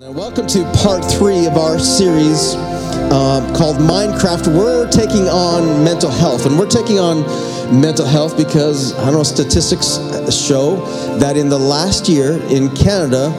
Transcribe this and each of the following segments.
Now, welcome to part three of our series uh, called Minecraft. We're taking on mental health, and we're taking on mental health because I don't know statistics show that in the last year in Canada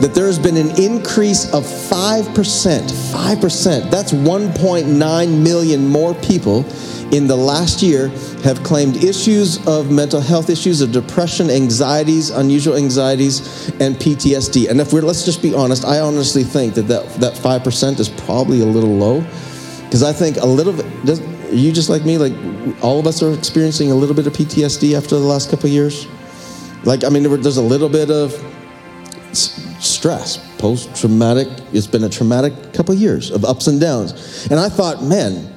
that there has been an increase of 5%. 5%. That's 1.9 million more people in the last year have claimed issues of mental health issues of depression, anxieties, unusual anxieties, and PTSD. And if we're, let's just be honest, I honestly think that that, that 5% is probably a little low. Because I think a little bit, are you just like me? Like all of us are experiencing a little bit of PTSD after the last couple of years? Like, I mean, there's a little bit of stress, post traumatic. It's been a traumatic couple of years of ups and downs. And I thought, man,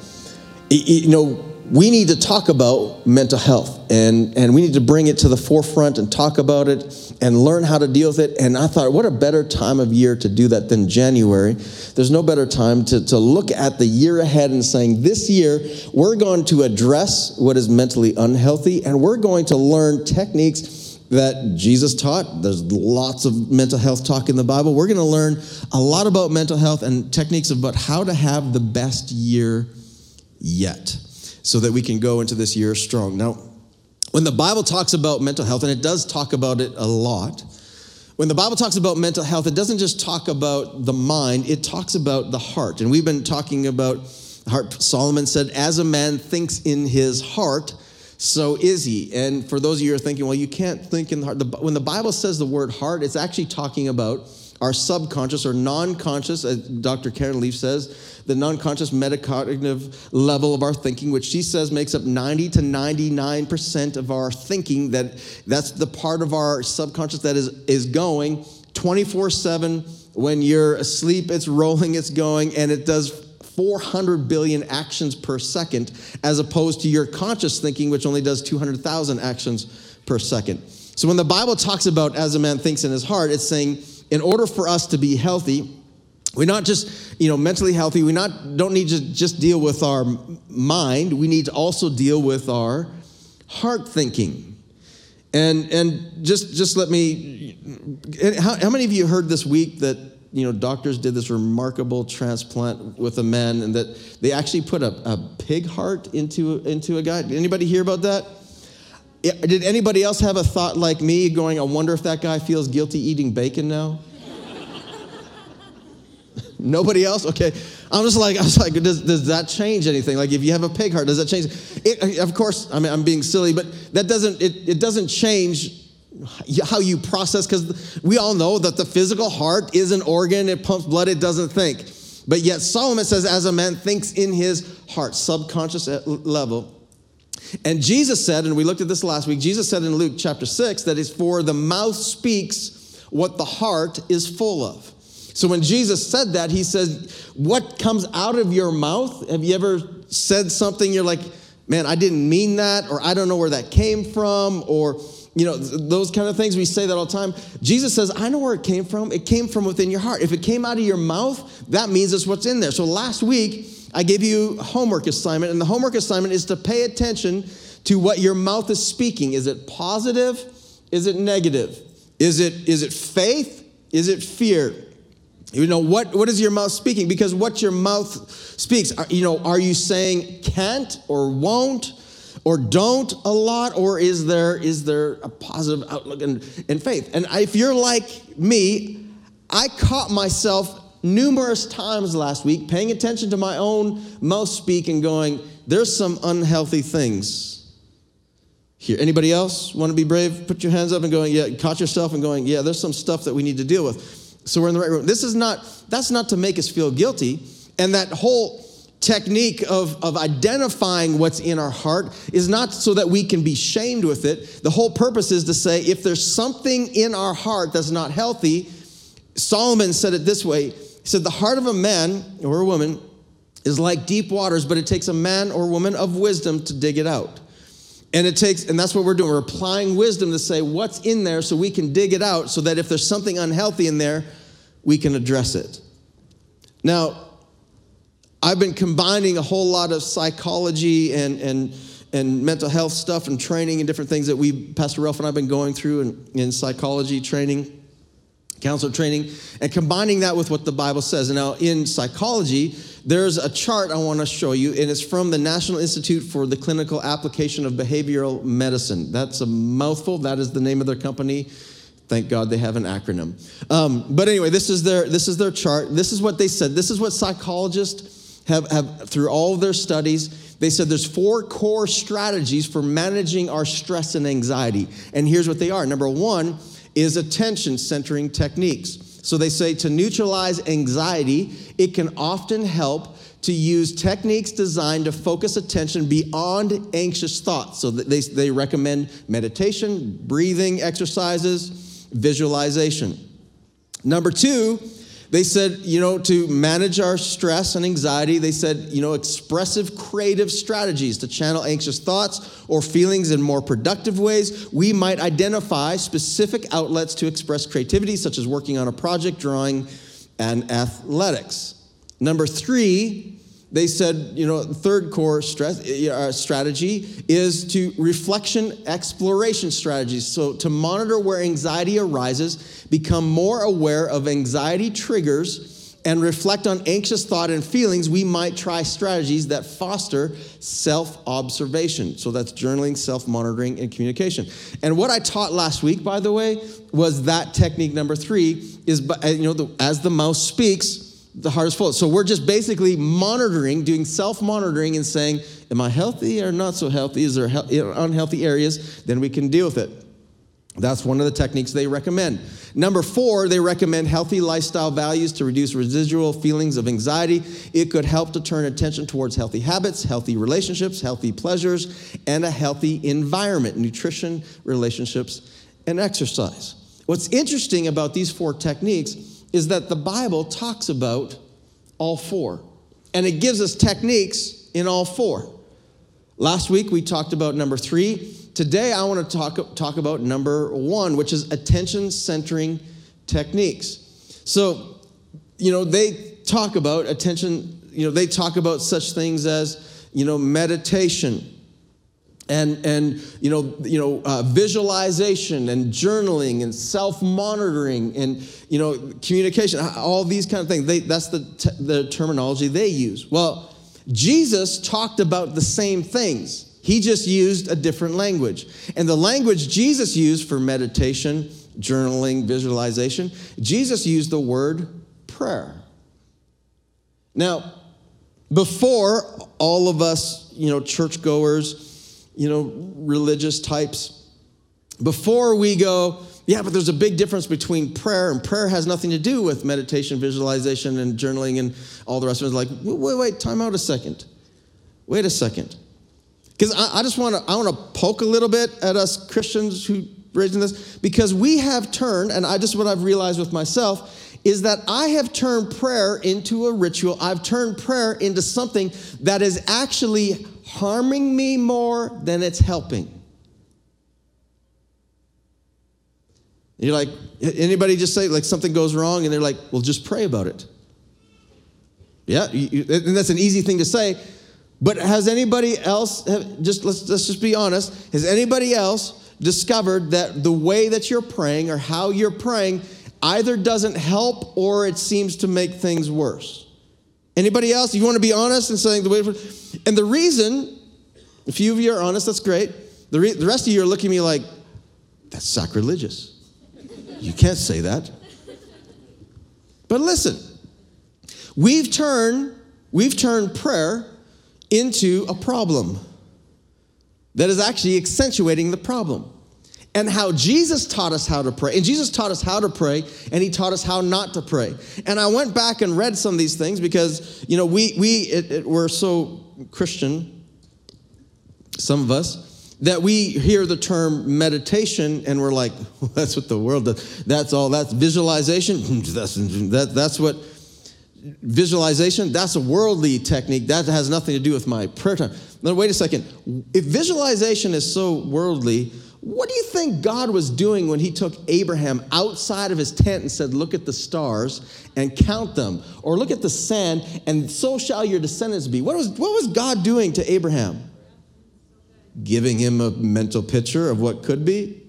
you know, we need to talk about mental health and, and we need to bring it to the forefront and talk about it and learn how to deal with it. And I thought, what a better time of year to do that than January. There's no better time to, to look at the year ahead and saying, this year, we're going to address what is mentally unhealthy and we're going to learn techniques that Jesus taught. There's lots of mental health talk in the Bible. We're going to learn a lot about mental health and techniques about how to have the best year yet so that we can go into this year strong. Now, when the Bible talks about mental health, and it does talk about it a lot, when the Bible talks about mental health, it doesn't just talk about the mind, it talks about the heart. And we've been talking about heart. Solomon said, As a man thinks in his heart, so is he. And for those of you who are thinking, well, you can't think in the heart. when the Bible says the word heart, it's actually talking about our subconscious or non-conscious, as Dr. Caroline Leaf says, the non-conscious metacognitive level of our thinking, which she says makes up 90 to 99% of our thinking, that that's the part of our subconscious that is, is going 24-7. When you're asleep, it's rolling, it's going, and it does 400 billion actions per second, as opposed to your conscious thinking, which only does 200,000 actions per second. So when the Bible talks about as a man thinks in his heart, it's saying, in order for us to be healthy, we're not just, you know, mentally healthy. We not don't need to just deal with our mind. We need to also deal with our heart thinking. And and just just let me. How, how many of you heard this week that you know doctors did this remarkable transplant with a man and that they actually put a, a pig heart into into a guy? Did anybody hear about that? Did anybody else have a thought like me going, I wonder if that guy feels guilty eating bacon now? Nobody else? Okay. I'm just like, I was like, does, does that change anything? Like, if you have a pig heart, does that change? It, of course, I mean, I'm being silly, but that doesn't, it, it doesn't change how you process, because we all know that the physical heart is an organ, it pumps blood, it doesn't think. But yet, Solomon says, as a man thinks in his heart, subconscious uh, level, and Jesus said, and we looked at this last week, Jesus said in Luke chapter 6 that is for the mouth speaks what the heart is full of. So when Jesus said that, he says, What comes out of your mouth? Have you ever said something you're like, Man, I didn't mean that, or I don't know where that came from, or you know, those kind of things. We say that all the time. Jesus says, I know where it came from. It came from within your heart. If it came out of your mouth, that means it's what's in there. So last week, I gave you homework assignment, and the homework assignment is to pay attention to what your mouth is speaking. Is it positive? Is it negative? Is it, is it faith? Is it fear? You know, what, what is your mouth speaking? Because what your mouth speaks, you know, are you saying can't or won't or don't a lot? Or is there, is there a positive outlook and, and faith? And if you're like me, I caught myself numerous times last week paying attention to my own mouth speak and going, there's some unhealthy things here. Anybody else want to be brave? Put your hands up and going, yeah, caught yourself and going, yeah, there's some stuff that we need to deal with. So we're in the right room. This is not, that's not to make us feel guilty. And that whole technique of, of identifying what's in our heart is not so that we can be shamed with it. The whole purpose is to say if there's something in our heart that's not healthy, Solomon said it this way he said, The heart of a man or a woman is like deep waters, but it takes a man or woman of wisdom to dig it out. And it takes, and that's what we're doing. We're applying wisdom to say what's in there so we can dig it out so that if there's something unhealthy in there, we can address it. Now, I've been combining a whole lot of psychology and, and, and mental health stuff and training and different things that we, Pastor Ralph and I have been going through in, in psychology training. counselor training, and combining that with what the Bible says. Now in psychology, there's a chart I want to show you, and it's from the National Institute for the Clinical Application of Behavioral Medicine. That's a mouthful. That is the name of their company. Thank God they have an acronym. Um, but anyway, this is their this is their chart. This is what they said. This is what psychologists have, have through all of their studies. They said there's four core strategies for managing our stress and anxiety. And here's what they are. Number one is attention centering techniques. So they say to neutralize anxiety, it can often help to use techniques designed to focus attention beyond anxious thoughts. So they, they recommend meditation, breathing exercises, visualization. Number two, they said, you know, to manage our stress and anxiety, they said, you know, expressive creative strategies to channel anxious thoughts or feelings in more productive ways. We might identify specific outlets to express creativity, such as working on a project, drawing, and athletics. Number three, they said, you know, third core stress, uh, strategy is to reflection exploration strategies. So to monitor where anxiety arises, become more aware of anxiety triggers, and reflect on anxious thought and feelings, we might try strategies that foster self observation. So that's journaling, self monitoring, and communication. And what I taught last week, by the way, was that technique number three is, you know, the, as the mouse speaks, the heart is full. So we're just basically monitoring, doing self monitoring, and saying, Am I healthy or not so healthy? Is there uh, unhealthy areas? Then we can deal with it. That's one of the techniques they recommend. Number four, they recommend healthy lifestyle values to reduce residual feelings of anxiety. It could help to turn attention towards healthy habits, healthy relationships, healthy pleasures, and a healthy environment nutrition, relationships, and exercise. What's interesting about these four techniques is that the Bible talks about all four, and it gives us techniques in all four. Last week we talked about number three. Today I want to talk, talk about number one, which is attention centering techniques. So, you know, they talk about attention, you know, they talk about such things as, you know, meditation and and you know you know uh, visualization and journaling and self-monitoring and you know communication all these kind of things. They, that's the, t- the terminology they use. Well jesus talked about the same things. He just used a different language. And the language jesus used for meditation journaling visualization jesus used the word prayer. Now before all of us you know churchgoers you know, religious types. Before we go, yeah, but there's a big difference between prayer, and prayer has nothing to do with meditation, visualization, and journaling, and all the rest of it. Like, wait, wait, time out a second. Wait a second. Because I, I, just want to, I want to poke a little bit at us Christians who raising this, because we have turned, and I just what I've realized with myself is that I have turned prayer into a ritual. I've turned prayer into something that is actually harming me more than it's helping. You're like, anybody just say like something goes wrong and they're like, well, just pray about it. Yeah, you, and that's an easy thing to say. But has anybody else, just let's, let's just be honest, has anybody else discovered that the way that you're praying or how you're praying either doesn't help or it seems to make things worse? Anybody else? You want to be honest and saying the way, and the reason, a few of you are honest, that's great. The, re, the rest of you are looking at me like, that's sacrilegious. You can't say that. But listen, we've turned, we've turned prayer into a problem that is actually accentuating the problem and how Jesus taught us how to pray. And Jesus taught us how to pray, and he taught us how not to pray. And I went back and read some of these things because, you know, we, we it, it, we're so Christian, some of us, that we hear the term meditation and we're like, well, that's what the world does. That's all, that's visualization. That's, that, that's what visualization, that's a worldly technique. That has nothing to do with my prayer time. Now, wait a second. If visualization is so worldly, what do you think God was doing when he took Abraham outside of his tent and said, Look at the stars and count them? Or look at the sand, and so shall your descendants be? What was, what was God doing to Abraham? Giving him a mental picture of what could be?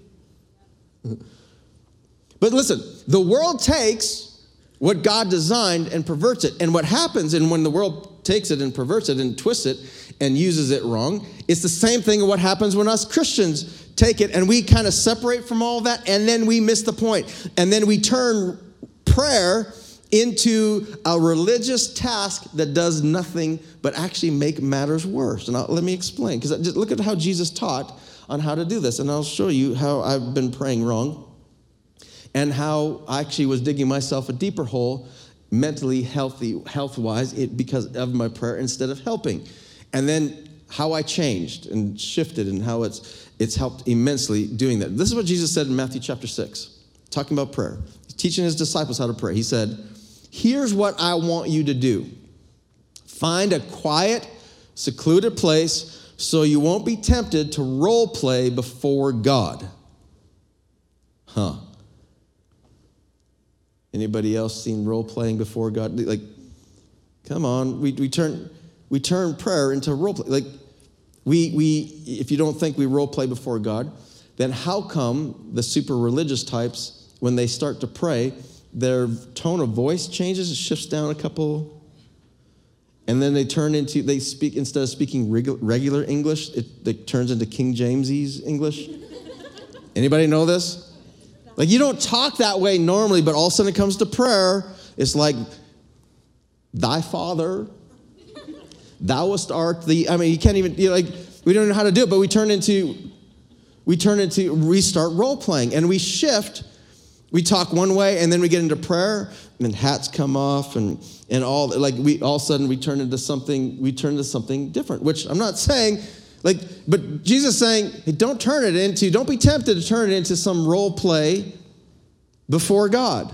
But listen, the world takes what God designed and perverts it. And what happens, and when the world takes it and perverts it and twists it and uses it wrong, it's the same thing what happens when us Christians take it and we kind of separate from all that and then we miss the point. And then we turn prayer into a religious task that does nothing but actually make matters worse. And I'll, let me explain, because just look at how Jesus taught on how to do this, and I'll show you how I've been praying wrong and how I actually was digging myself a deeper hole mentally healthy health wise because of my prayer instead of helping. And then how i changed and shifted and how it's it's helped immensely doing that. This is what jesus said in matthew chapter 6 talking about prayer. He's teaching his disciples how to pray. He said Here's what I want you to do find a quiet, secluded place so you won't be tempted to role play before God. Huh. Anybody else seen role playing before God? Like, come on, we, we turn we turn prayer into role play. Like, we we if you don't think we role play before God, then how come the super religious types, when they start to pray, their tone of voice changes, it shifts down a couple. And then they turn into, they speak, instead of speaking regular English, it, it turns into King James's English. Anybody know this? Like you don't talk that way normally, but all of a sudden it comes to prayer, it's like, thy father, thou wast art the, I mean, you can't even, you like, we don't know how to do it, but we turn into, we turn into restart role playing and we shift we talk one way and then we get into prayer and then hats come off and, and all like we all of a sudden we turn into something we turn into something different which i'm not saying like but jesus saying hey, don't turn it into don't be tempted to turn it into some role play before god.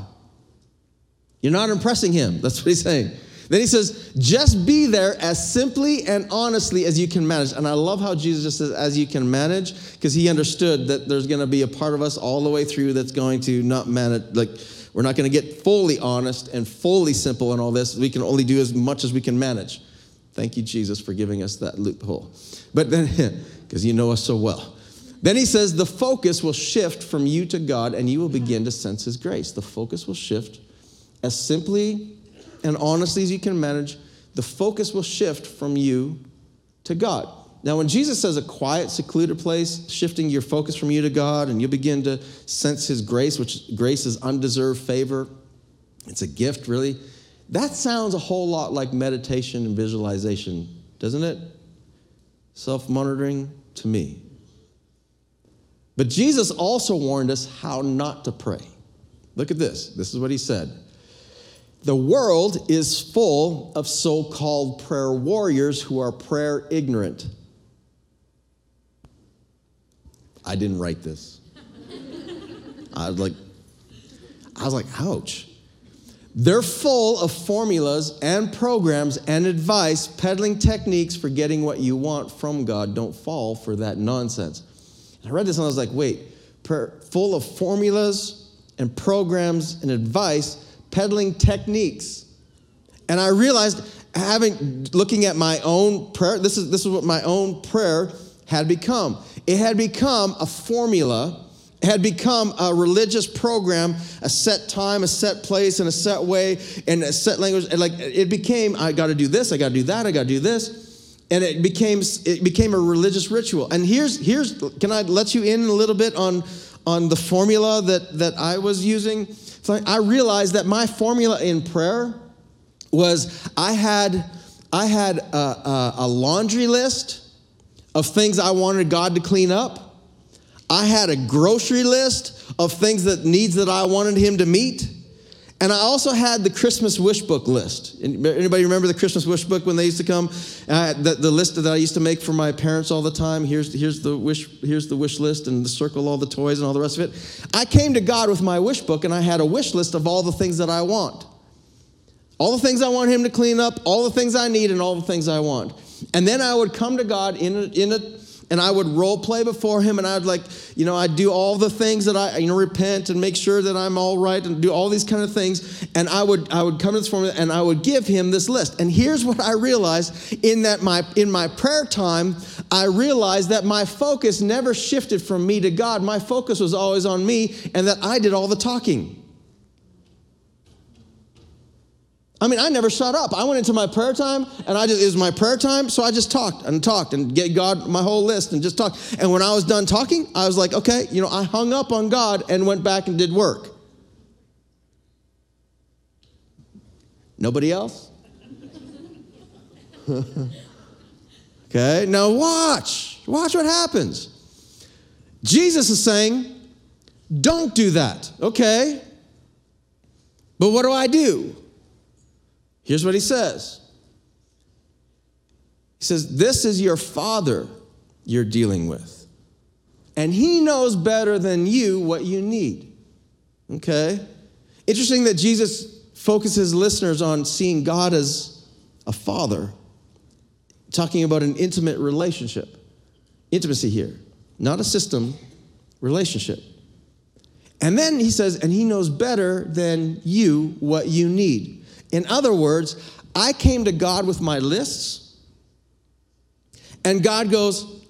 You're not impressing him that's what he's saying then he says, just be there as simply and honestly as you can manage. And I love how Jesus says, as you can manage, because he understood that there's going to be a part of us all the way through that's going to not manage, like, we're not going to get fully honest and fully simple in all this. We can only do as much as we can manage. Thank you, Jesus, for giving us that loophole. But then, because you know us so well. Then he says, the focus will shift from you to God and you will begin to sense his grace. The focus will shift as simply and honestly as you can manage, the focus will shift from you to God. Now, when Jesus says a quiet, secluded place, shifting your focus from you to God, and you'll begin to sense His grace, which grace is undeserved favor, it's a gift, really. That sounds a whole lot like meditation and visualization, doesn't it? Self monitoring to me. But Jesus also warned us how not to pray. Look at this. This is what He said. The world is full of so called prayer warriors who are prayer ignorant. I didn't write this. I was like, I was like, ouch. They're full of formulas and programs and advice, peddling techniques for getting what you want from God. Don't fall for that nonsense. And I read this and I was like, wait, prayer, full of formulas and programs and advice peddling techniques. And I realized having looking at my own prayer, this is this is what my own prayer had become. It had become a formula, had become a religious program, a set time, a set place, and a set way, and a set language. And like it became, I gotta do this, I gotta do that, I gotta do this. And it became it became a religious ritual. And here's here's can I let you in a little bit on on the formula that that I was using? So I realized that my formula in prayer was I had, I had a, a, a laundry list of things I wanted God to clean up. I had a grocery list of things that needs that I wanted him to meet. And I also had the Christmas wish book list. Anybody remember the Christmas wish book when they used to come? Uh, the, the list that I used to make for my parents all the time. Here's, here's, the wish, here's the wish list and the circle all the toys and all the rest of it. I came to God with my wish book and I had a wish list of all the things that I want. All the things I want Him to clean up, all the things I need, and all the things I want. And then I would come to God in a, in a and I would role play before him and I'd like, you know, I'd do all the things that I, you know, repent and make sure that I'm all right and do all these kind of things. And I would, I would come to this form and I would give him this list. And here's what I realized in that my, in my prayer time, I realized that my focus never shifted from me to God. My focus was always on me and that I did all the talking. I mean, I never shut up. I went into my prayer time and I just, it was my prayer time, so I just talked and talked and get God my whole list and just talked. And when I was done talking, I was like, okay, you know, I hung up on God and went back and did work. Nobody else? okay, now watch. Watch what happens. Jesus is saying, don't do that, okay? But what do I do? Here's what he says He says, This is your father you're dealing with. And he knows better than you what you need. Okay? Interesting that Jesus focuses listeners on seeing God as a father, talking about an intimate relationship. Intimacy here, not a system, relationship. And then he says, and he knows better than you what you need. In other words, I came to God with my lists, and God goes,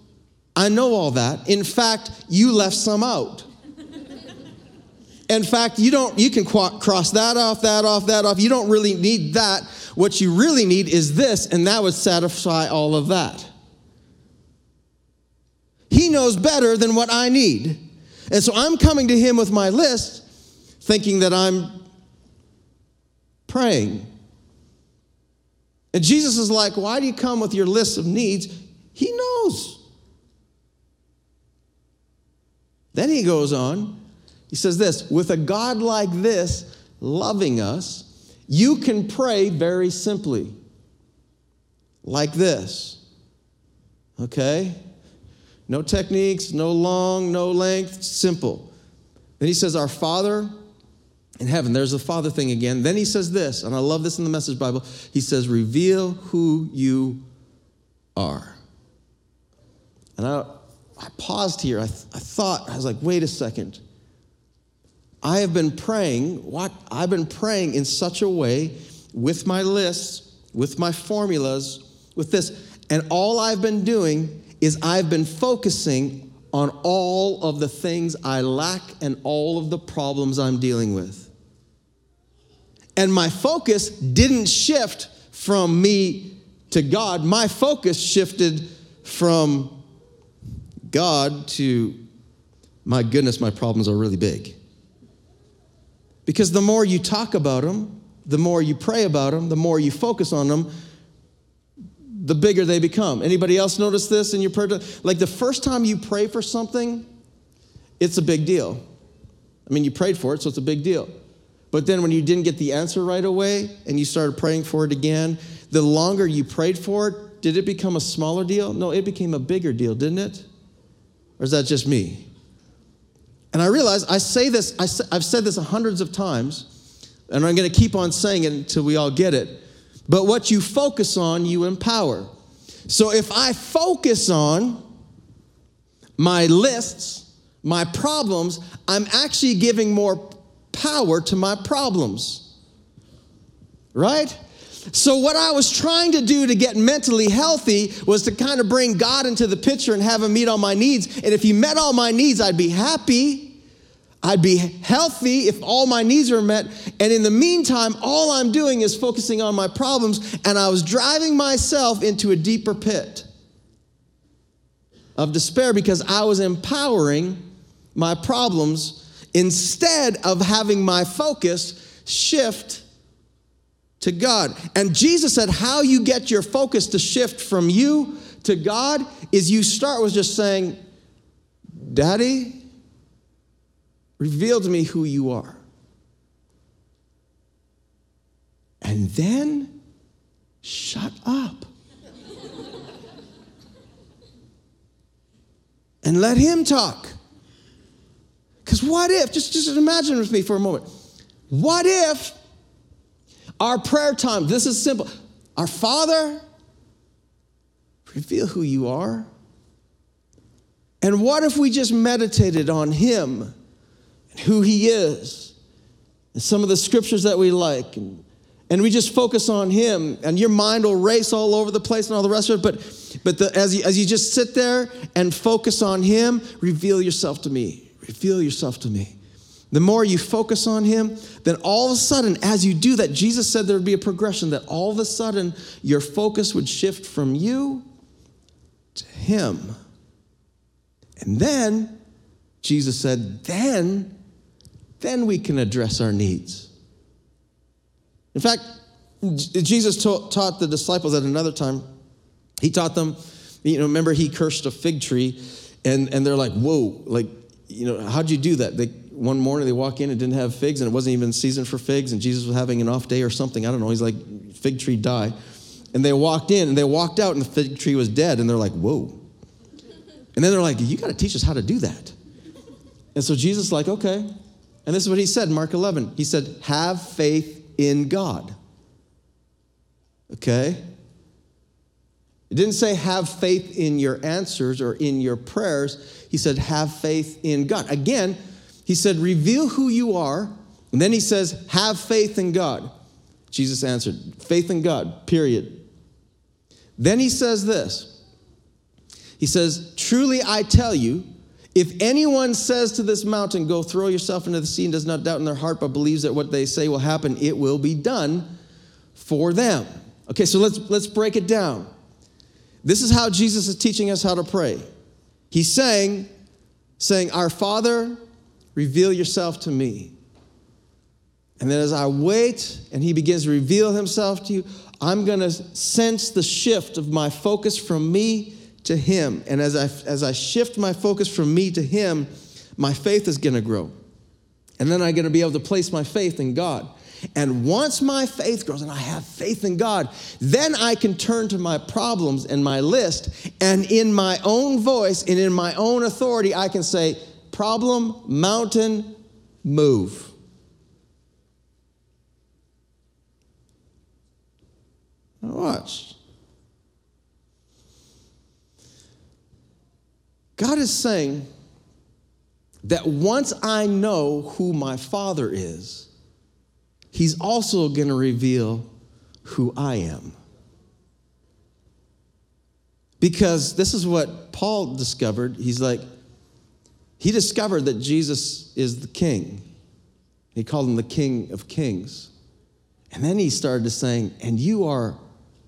I know all that. In fact, you left some out. In fact, you don't you can cross that off, that off, that off. You don't really need that. What you really need is this, and that would satisfy all of that. He knows better than what I need. And so I'm coming to him with my list, thinking that I'm praying. And Jesus is like, Why do you come with your list of needs? He knows. Then he goes on, he says this with a God like this loving us, you can pray very simply, like this. Okay? No techniques, no long, no length, simple. Then he says, Our Father in heaven. There's the Father thing again. Then he says this, and I love this in the Message Bible. He says, Reveal who you are. And I, I paused here. I, th- I thought, I was like, wait a second. I have been praying, what? I've been praying in such a way with my lists, with my formulas, with this. And all I've been doing is I've been focusing on all of the things I lack and all of the problems I'm dealing with. And my focus didn't shift from me to God. My focus shifted from God to, my goodness, my problems are really big. Because the more you talk about them, the more you pray about them, the more you focus on them, the bigger they become. Anybody else notice this in your prayer? Like the first time you pray for something, it's a big deal. I mean, you prayed for it, so it's a big deal. But then when you didn't get the answer right away and you started praying for it again, the longer you prayed for it, did it become a smaller deal? No, it became a bigger deal, didn't it? Or is that just me? And I realize I say this, I, have said this hundreds of times, and I'm going to keep on saying it until we all get it. But what you focus on, you empower. So if I focus on my lists, my problems, I'm actually giving more power to my problems. Right? So, what I was trying to do to get mentally healthy was to kind of bring God into the picture and have Him meet all my needs. And if He met all my needs, I'd be happy. I'd be healthy if all my needs were met. And in the meantime, all I'm doing is focusing on my problems, and I was driving myself into a deeper pit of despair because I was empowering my problems instead of having my focus shift to God. And Jesus said, How you get your focus to shift from you to God is you start with just saying, Daddy, reveal to me who you are. And then shut up. and let him talk. Because what if, just, just imagine with me for a moment, what if our prayer time, this is simple, our Father, reveal who you are. And what if we just meditated on Him and who He is and some of the scriptures that we like and, and we just focus on Him and your mind will race all over the place and all the rest of it. But, but the, as, you, as you just sit there and focus on Him, reveal yourself to me. Reveal yourself to me. The more you focus on Him, then all of a sudden, as you do that, Jesus said there would be a progression that all of a sudden your focus would shift from you to Him. And then, Jesus said, then, then we can address our needs. In fact, Jesus taught the disciples at another time, he taught them, you know, remember he cursed a fig tree, and, and they're like, whoa, like, you know, how'd you do that? They, one morning they walk in and didn't have figs, and it wasn't even season for figs, and Jesus was having an off day or something. I don't know. He's like, fig tree die. And they walked in and they walked out, and the fig tree was dead, and they're like, whoa. And then they're like, You got to teach us how to do that. And so Jesus like, Okay. And this is what he said Mark 11. He said, Have faith in God. Okay? It didn't say have faith in your answers or in your prayers. He said, Have faith in God. Again, he said, Reveal who you are. And then he says, Have faith in God. Jesus answered, Faith in God, period. Then he says this he says, Truly I tell you, if anyone says to this mountain, Go throw yourself into the sea, and does not doubt in their heart, but believes that what they say will happen, it will be done for them. Okay, so let's, let's break it down. This is how Jesus is teaching us how to pray. He's saying, saying, Our Father, reveal yourself to me. And then as I wait and he begins to reveal himself to you, I'm going to sense the shift of my focus from me to Him. And as I, as I shift my focus from me to Him, my faith is going to grow. And then I'm going to be able to place my faith in God. And once my faith grows and I have faith in God, then I can turn to my problems and my list. And in my own voice and in my own authority, I can say, Problem, mountain, move. Now watch. God is saying that once I know who my Father is, He's also going to reveal who I am. Because this is what Paul discovered. He's like, he discovered that Jesus is the king. He called him the king of kings. And then he started to saying, and you are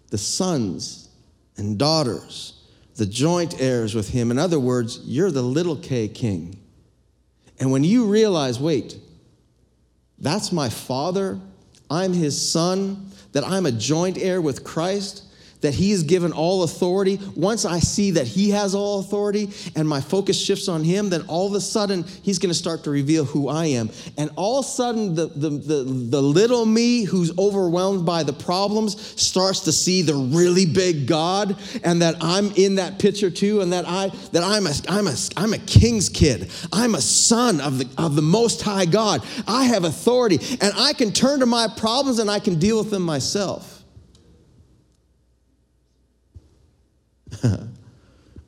the sons and daughters the joint heirs with him. In other words, you're the little k king. And when you realize, wait, that's my father, I'm his son, that I'm a joint heir with Christ, that he is given all authority, once I see that he has all authority and my focus shifts on him, then all of a sudden he's going to start to reveal who I am. And all of a sudden, the, the, the, the little me who's overwhelmed by the problems starts to see the really big God and that I'm in that picture too, and that, I, that I'm, a, I'm, a, I'm a king's kid. I'm a son of the, of the Most High God. I have authority, and I can turn to my problems and I can deal with them myself.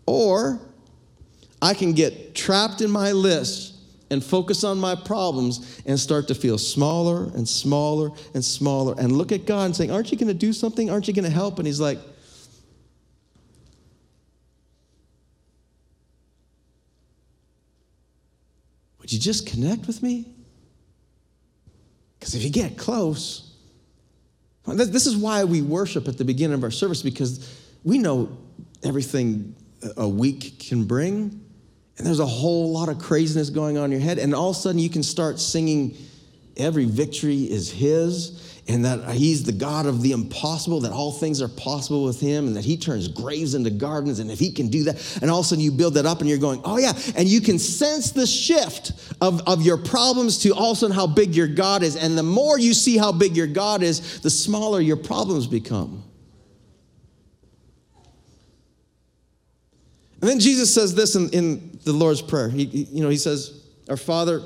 Or I can get trapped in my list and focus on my problems and start to feel smaller and smaller and smaller and look at God and saying, Aren't you going to do something? Aren't you going to help? And He's like, Would you just connect with me? Because if you get close, this is why we worship at the beginning of our service because we know everything a week can bring. And there's a whole lot of craziness going on in your head. And all of a sudden, you can start singing, Every victory is His and that he's the God of the impossible, that all things are possible with him, and that he turns graves into gardens, and if he can do that, and all of a sudden you build that up and you're going, oh yeah, and you can sense the shift of, of your problems to all of a sudden how big your God is. And the more you see how big your God is, the smaller your problems become. And then Jesus says this in, in the Lord's Prayer. He, you know, he says, Our Father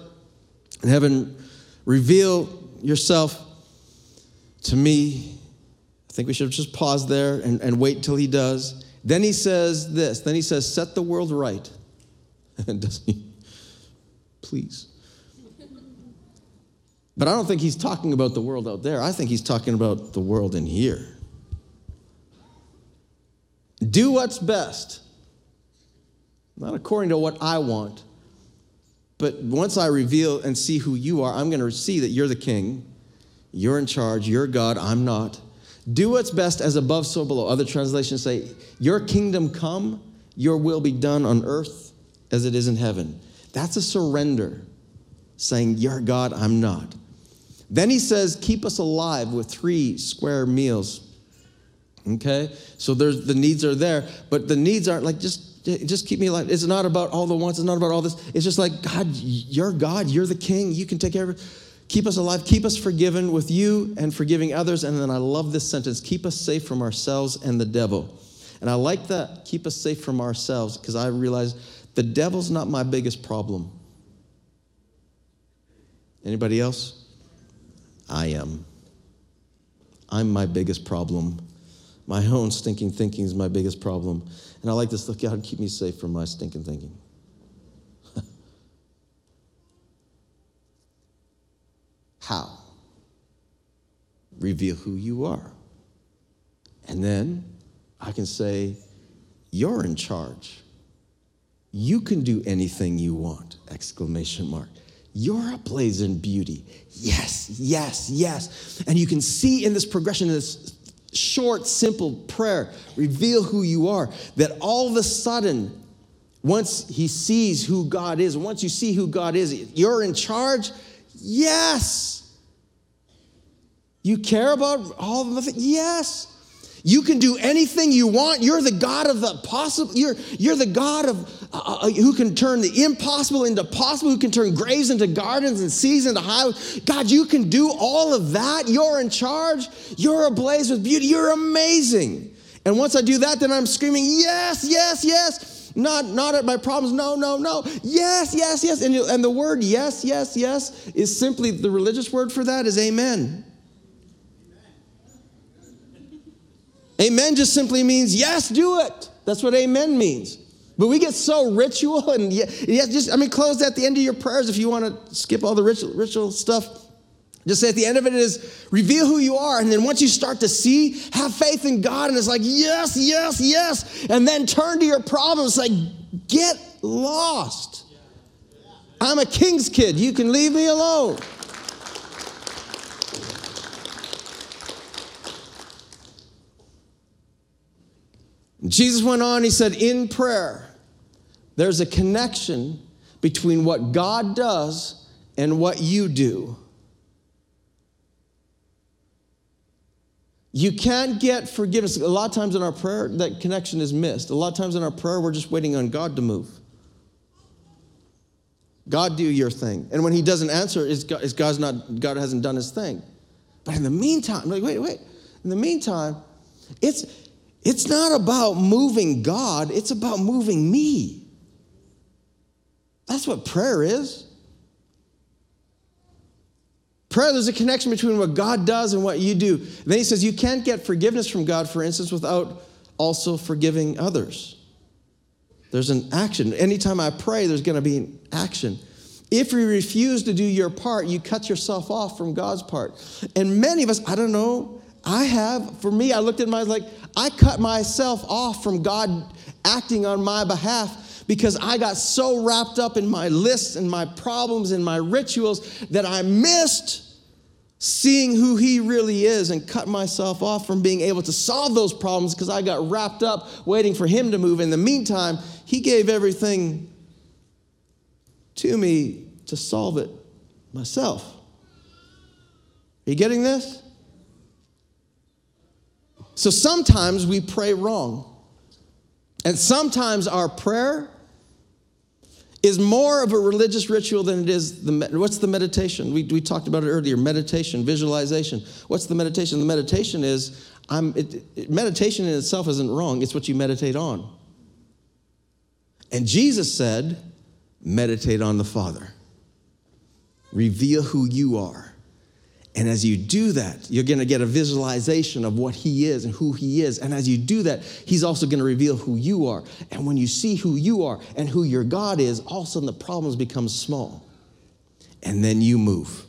in heaven, reveal yourself to me. I think we should just pause there and, and wait until he does. Then he says this. Then he says, Set the world right. Doesn't he? Please. But I don't think he's talking about the world out there. I think he's talking about the world in here. Do what's best, not according to what I want, but once I reveal and see who you are, I'm going to see that you're the king, you're in charge, you're God, I'm not. Do what's best as above, so below. Other translations say, Your kingdom come, your will be done on earth as it is in heaven. That's a surrender, saying, You're God, I'm not. Then he says, Keep us alive with three square meals. Okay? So there's the needs are there, but the needs aren't like just just keep me alive. It's not about all the wants, it's not about all this. It's just like, God, you're God, you're the king, you can take care of it. Keep us alive, keep us forgiven with you and forgiving others. And then I love this sentence keep us safe from ourselves and the devil. And I like that, keep us safe from ourselves, because I realize the devil's not my biggest problem. Anybody else? I am. I'm my biggest problem. My own stinking thinking is my biggest problem. And I like this look, God, keep me safe from my stinking thinking. How? Reveal who you are. And then I can say, You're in charge. You can do anything you want! Exclamation mark. You're ablaze in beauty. Yes, yes, yes. And you can see in this progression, in this short, simple prayer, reveal who you are, that all of a sudden, once he sees who God is, once you see who God is, you're in charge? Yes. You care about all the things? Yes. You can do anything you want. You're the God of the possible. You're, you're the God of uh, uh, who can turn the impossible into possible, who can turn graves into gardens and seas into highways. God, you can do all of that. You're in charge. You're ablaze with beauty. You're amazing. And once I do that, then I'm screaming, yes, yes, yes. Not, not at my problems. No, no, no. Yes, yes, yes. And, and the word yes, yes, yes is simply the religious word for that is amen. Amen just simply means, yes, do it. That's what amen means. But we get so ritual and yeah, just, I mean, close at the end of your prayers if you want to skip all the ritual, ritual stuff. Just say at the end of it is reveal who you are. And then once you start to see, have faith in God. And it's like, yes, yes, yes. And then turn to your problems. Like, get lost. I'm a king's kid. You can leave me alone. Jesus went on, he said, in prayer, there's a connection between what God does and what you do. You can't get forgiveness. A lot of times in our prayer, that connection is missed. A lot of times in our prayer, we're just waiting on God to move. God, do your thing. And when He doesn't answer, it's God, it's God's not, God hasn't done His thing. But in the meantime, like, wait, wait. In the meantime, it's it's not about moving God, it's about moving me. That's what prayer is. Prayer, there's a connection between what God does and what you do. then he says, You can't get forgiveness from God, for instance, without also forgiving others. There's an action. Anytime I pray, there's going to be an action. If you refuse to do your part, you cut yourself off from God's part. And many of us, I don't know, I have, for me, I looked at my like, I cut myself off from God acting on my behalf because I got so wrapped up in my lists and my problems and my rituals that I missed seeing who He really is and cut myself off from being able to solve those problems because I got wrapped up waiting for Him to move. In the meantime, He gave everything to me to solve it myself. Are you getting this? So sometimes we pray wrong. And sometimes our prayer is more of a religious ritual than it is the what's the meditation? We, we talked about it earlier meditation visualization. What's the meditation? The meditation is i'm it, it, meditation in itself isn't wrong it's what you meditate on. And jesus said meditate on the father. Reveal who you are And as you do that, you're going to get a visualization of what He is and who He is. And as you do that, He's also going to reveal who you are. And when you see who you are and who your God is, all of a sudden the problems become small. And then you move.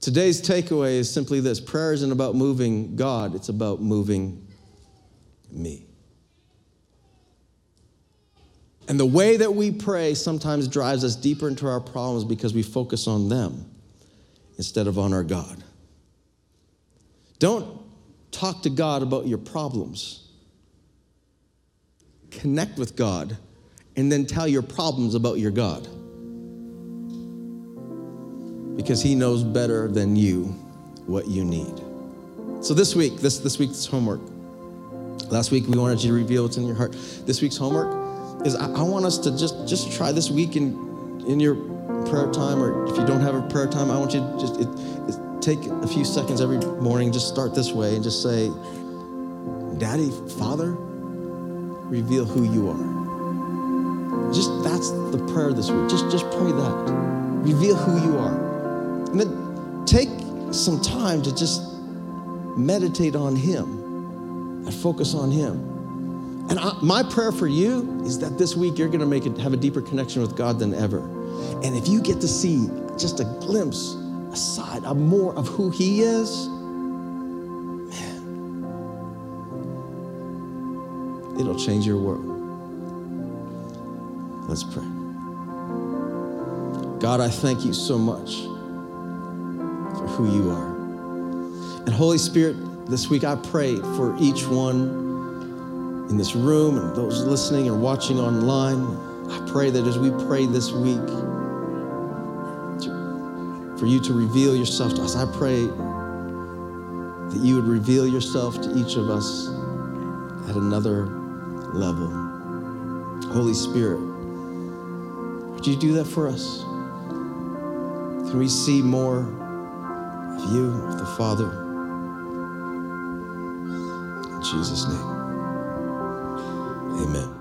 Today's takeaway is simply this prayer isn't about moving God, it's about moving me. And the way that we pray sometimes drives us deeper into our problems because we focus on them instead of on our God. Don't talk to God about your problems. Connect with God and then tell your problems about your God. Because He knows better than you what you need. So this week, this, this week's homework. Last week we wanted you to reveal what's in your heart. This week's homework is I, I want us to just, just try this week in, in your prayer time, or if you don't have a prayer time, I want you to just it, it, take a few seconds every morning, just start this way and just say, Daddy, Father, reveal who you are. Just that's the prayer this week. Just, just pray that. Reveal who you are. And then take some time to just meditate on Him and focus on Him. And I, my prayer for you is that this week you're going to make it have a deeper connection with God than ever. And if you get to see just a glimpse, a side, a more of who He is, man, it'll change your world. Let's pray. God, I thank you so much for who you are. And Holy Spirit, this week I pray for each one in this room and those listening or watching online. I pray that as we pray this week, for you to reveal yourself to us, I pray that you would reveal yourself to each of us at another level. Holy Spirit, would you do that for us? Can we see more of you, of the Father? In Jesus' name, amen.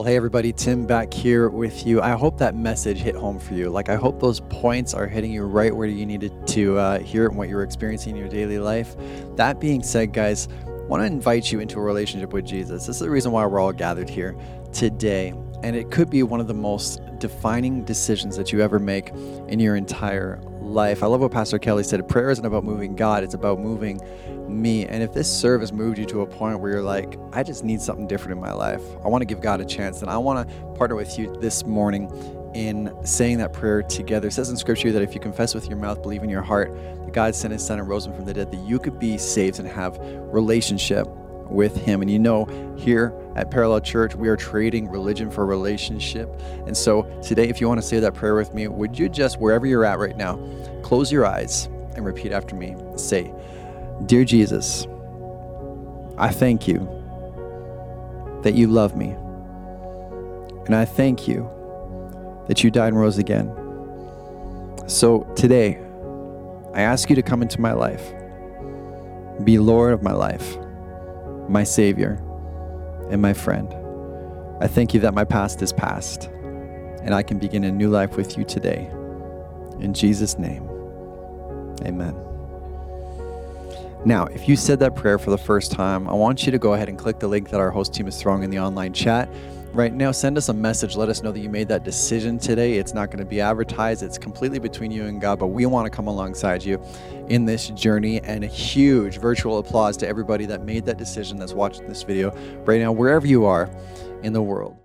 Well, hey, everybody, Tim back here with you. I hope that message hit home for you. Like, I hope those points are hitting you right where you needed to uh, hear it and what you're experiencing in your daily life. That being said, guys, I want to invite you into a relationship with Jesus. This is the reason why we're all gathered here today. And it could be one of the most defining decisions that you ever make in your entire life. I love what Pastor Kelly said. Prayer isn't about moving God, it's about moving me. And if this service moved you to a point where you're like, I just need something different in my life, I want to give God a chance, and I want to partner with you this morning in saying that prayer together. It says in scripture that if you confess with your mouth, believe in your heart that God sent his son and rose him from the dead, that you could be saved and have relationship with him. And you know, here at Parallel Church, we are trading religion for relationship. And so today, if you want to say that prayer with me, would you just, wherever you're at right now, close your eyes and repeat after me? Say, Dear Jesus, I thank you that you love me. And I thank you that you died and rose again. So today, I ask you to come into my life, be Lord of my life, my Savior, and my friend. I thank you that my past is past, and I can begin a new life with you today. In Jesus' name, amen. Now, if you said that prayer for the first time, I want you to go ahead and click the link that our host team is throwing in the online chat. Right now, send us a message. Let us know that you made that decision today. It's not going to be advertised, it's completely between you and God, but we want to come alongside you in this journey. And a huge virtual applause to everybody that made that decision that's watching this video right now, wherever you are in the world.